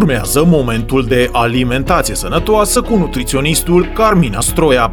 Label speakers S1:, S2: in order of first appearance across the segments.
S1: Urmează momentul de alimentație sănătoasă cu nutriționistul Carmina Stroia.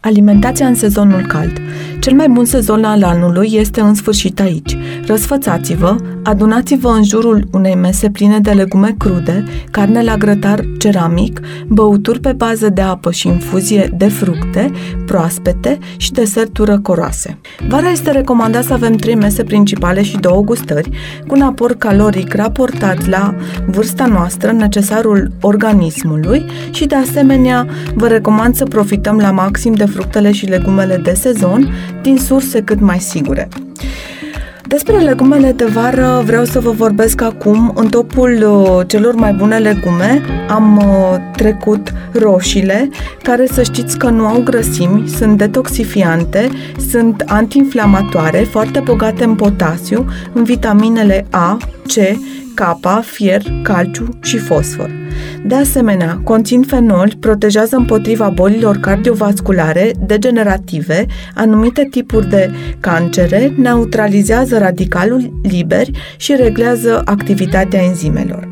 S2: Alimentația în sezonul cald. Cel mai bun sezon al anului este în sfârșit aici. Răsfățați-vă, adunați-vă în jurul unei mese pline de legume crude, carne la grătar ceramic, băuturi pe bază de apă și infuzie de fructe, proaspete și deserturi răcoroase. Vara este recomandat să avem trei mese principale și două gustări, cu un aport caloric raportat la vârsta noastră, necesarul organismului și de asemenea vă recomand să profităm la maxim de fructele și legumele de sezon din surse cât mai sigure. Despre legumele de vară vreau să vă vorbesc acum. În topul uh, celor mai bune legume am uh, trecut roșiile, care să știți că nu au grăsimi, sunt detoxifiante, sunt antiinflamatoare, foarte bogate în potasiu, în vitaminele A, C, K, fier, calciu și fosfor. De asemenea, conțin fenoli, protejează împotriva bolilor cardiovasculare, degenerative, anumite tipuri de cancere, neutralizează radicalul liberi și reglează activitatea enzimelor.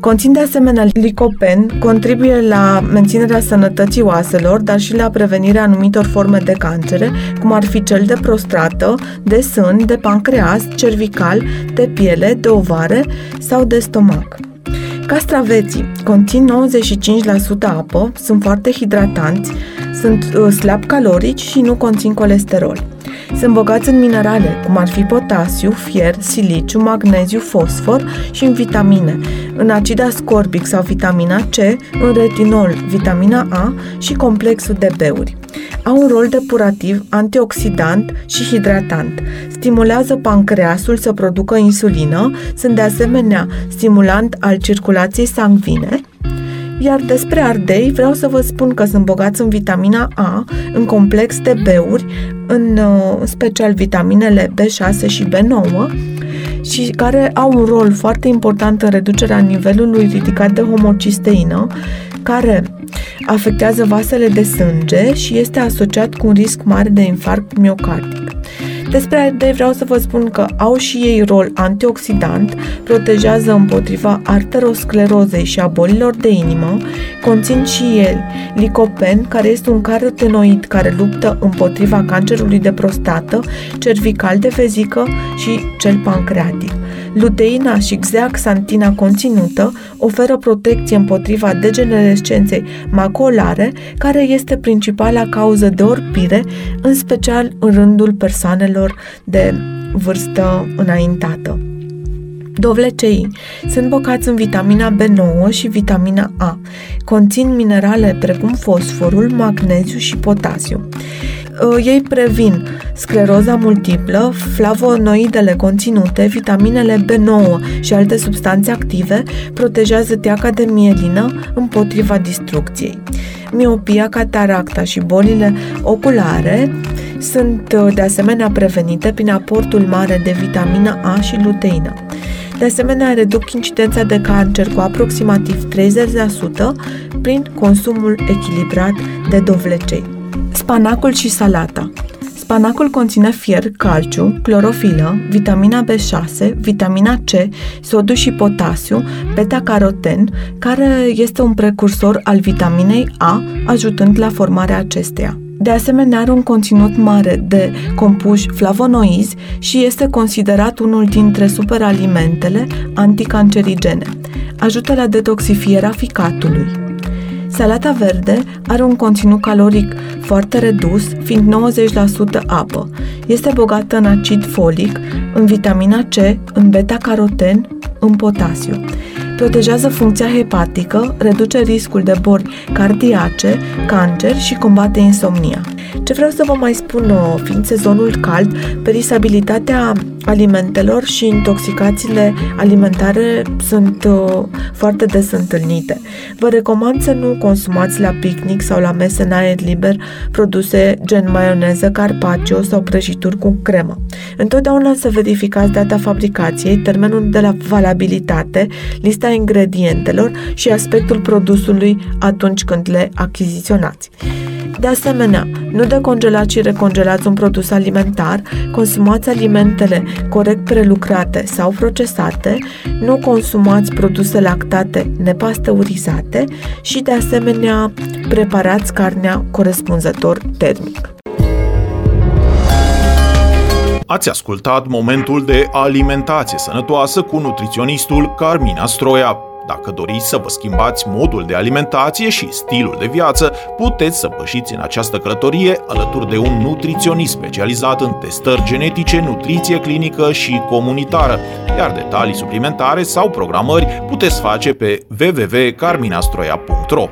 S2: Conțin de asemenea licopen, contribuie la menținerea sănătății oaselor, dar și la prevenirea anumitor forme de cancere, cum ar fi cel de prostată, de sân, de pancreas, cervical, de piele, de ovare sau de stomac. Castraveții conțin 95% apă, sunt foarte hidratanți, sunt uh, slab calorici și nu conțin colesterol. Sunt bogați în minerale, cum ar fi potasiu, fier, siliciu, magneziu, fosfor și în vitamine, în acid ascorbic sau vitamina C, în retinol, vitamina A și complexul de beuri. Au un rol depurativ, antioxidant și hidratant. Stimulează pancreasul să producă insulină, sunt de asemenea stimulant al circulației sanguine, iar despre ardei vreau să vă spun că sunt bogați în vitamina A, în complex de beuri, în, uh, în special vitaminele B6 și B9, și care au un rol foarte important în reducerea nivelului ridicat de homocisteină, care afectează vasele de sânge și este asociat cu un risc mare de infarct miocardic. Despre ardei vreau să vă spun că au și ei rol antioxidant, protejează împotriva arterosclerozei și a bolilor de inimă, conțin și el licopen, care este un carotenoid care luptă împotriva cancerului de prostată, cervical de vezică și cel pancreatic. Luteina și xeaxantina conținută oferă protecție împotriva degenerescenței maculare, care este principala cauză de orpire, în special în rândul persoanelor de vârstă înaintată. Dovlecei sunt bocați în vitamina B9 și vitamina A. Conțin minerale precum fosforul, magneziu și potasiu. Uh, ei previn scleroza multiplă, flavonoidele conținute, vitaminele B9 și alte substanțe active, protejează teaca de mielină împotriva distrucției. Miopia, cataracta și bolile oculare sunt uh, de asemenea prevenite prin aportul mare de vitamina A și luteină. De asemenea, reduc incidența de cancer cu aproximativ 30% prin consumul echilibrat de dovlecei. Spanacul și salata Spanacul conține fier, calciu, clorofilă, vitamina B6, vitamina C, sodiu și potasiu, beta-caroten, care este un precursor al vitaminei A, ajutând la formarea acesteia. De asemenea, are un conținut mare de compuși flavonoizi și este considerat unul dintre superalimentele anticancerigene. Ajută la detoxifierea ficatului. Salata verde are un conținut caloric foarte redus, fiind 90% apă. Este bogată în acid folic, în vitamina C, în beta-caroten, în potasiu. Protejează funcția hepatică, reduce riscul de boli cardiace, cancer și combate insomnia. Ce vreau să vă mai spun, uh, fiind sezonul cald, perisabilitatea alimentelor și intoxicațiile alimentare sunt uh, foarte des întâlnite. Vă recomand să nu consumați la picnic sau la mese în aer liber produse gen maioneză, carpaccio sau prăjituri cu cremă. Întotdeauna să verificați data fabricației, termenul de la valabilitate, lista ingredientelor și aspectul produsului atunci când le achiziționați. De asemenea, nu decongelați și recongelați un produs alimentar, consumați alimentele corect prelucrate sau procesate, nu consumați produse lactate nepasteurizate și, de asemenea, preparați carnea corespunzător termic.
S1: Ați ascultat momentul de alimentație sănătoasă cu nutriționistul Carmina Stroia. Dacă doriți să vă schimbați modul de alimentație și stilul de viață, puteți să pășiți în această călătorie alături de un nutriționist specializat în testări genetice, nutriție clinică și comunitară, iar detalii suplimentare sau programări puteți face pe www.carminastroia.ro.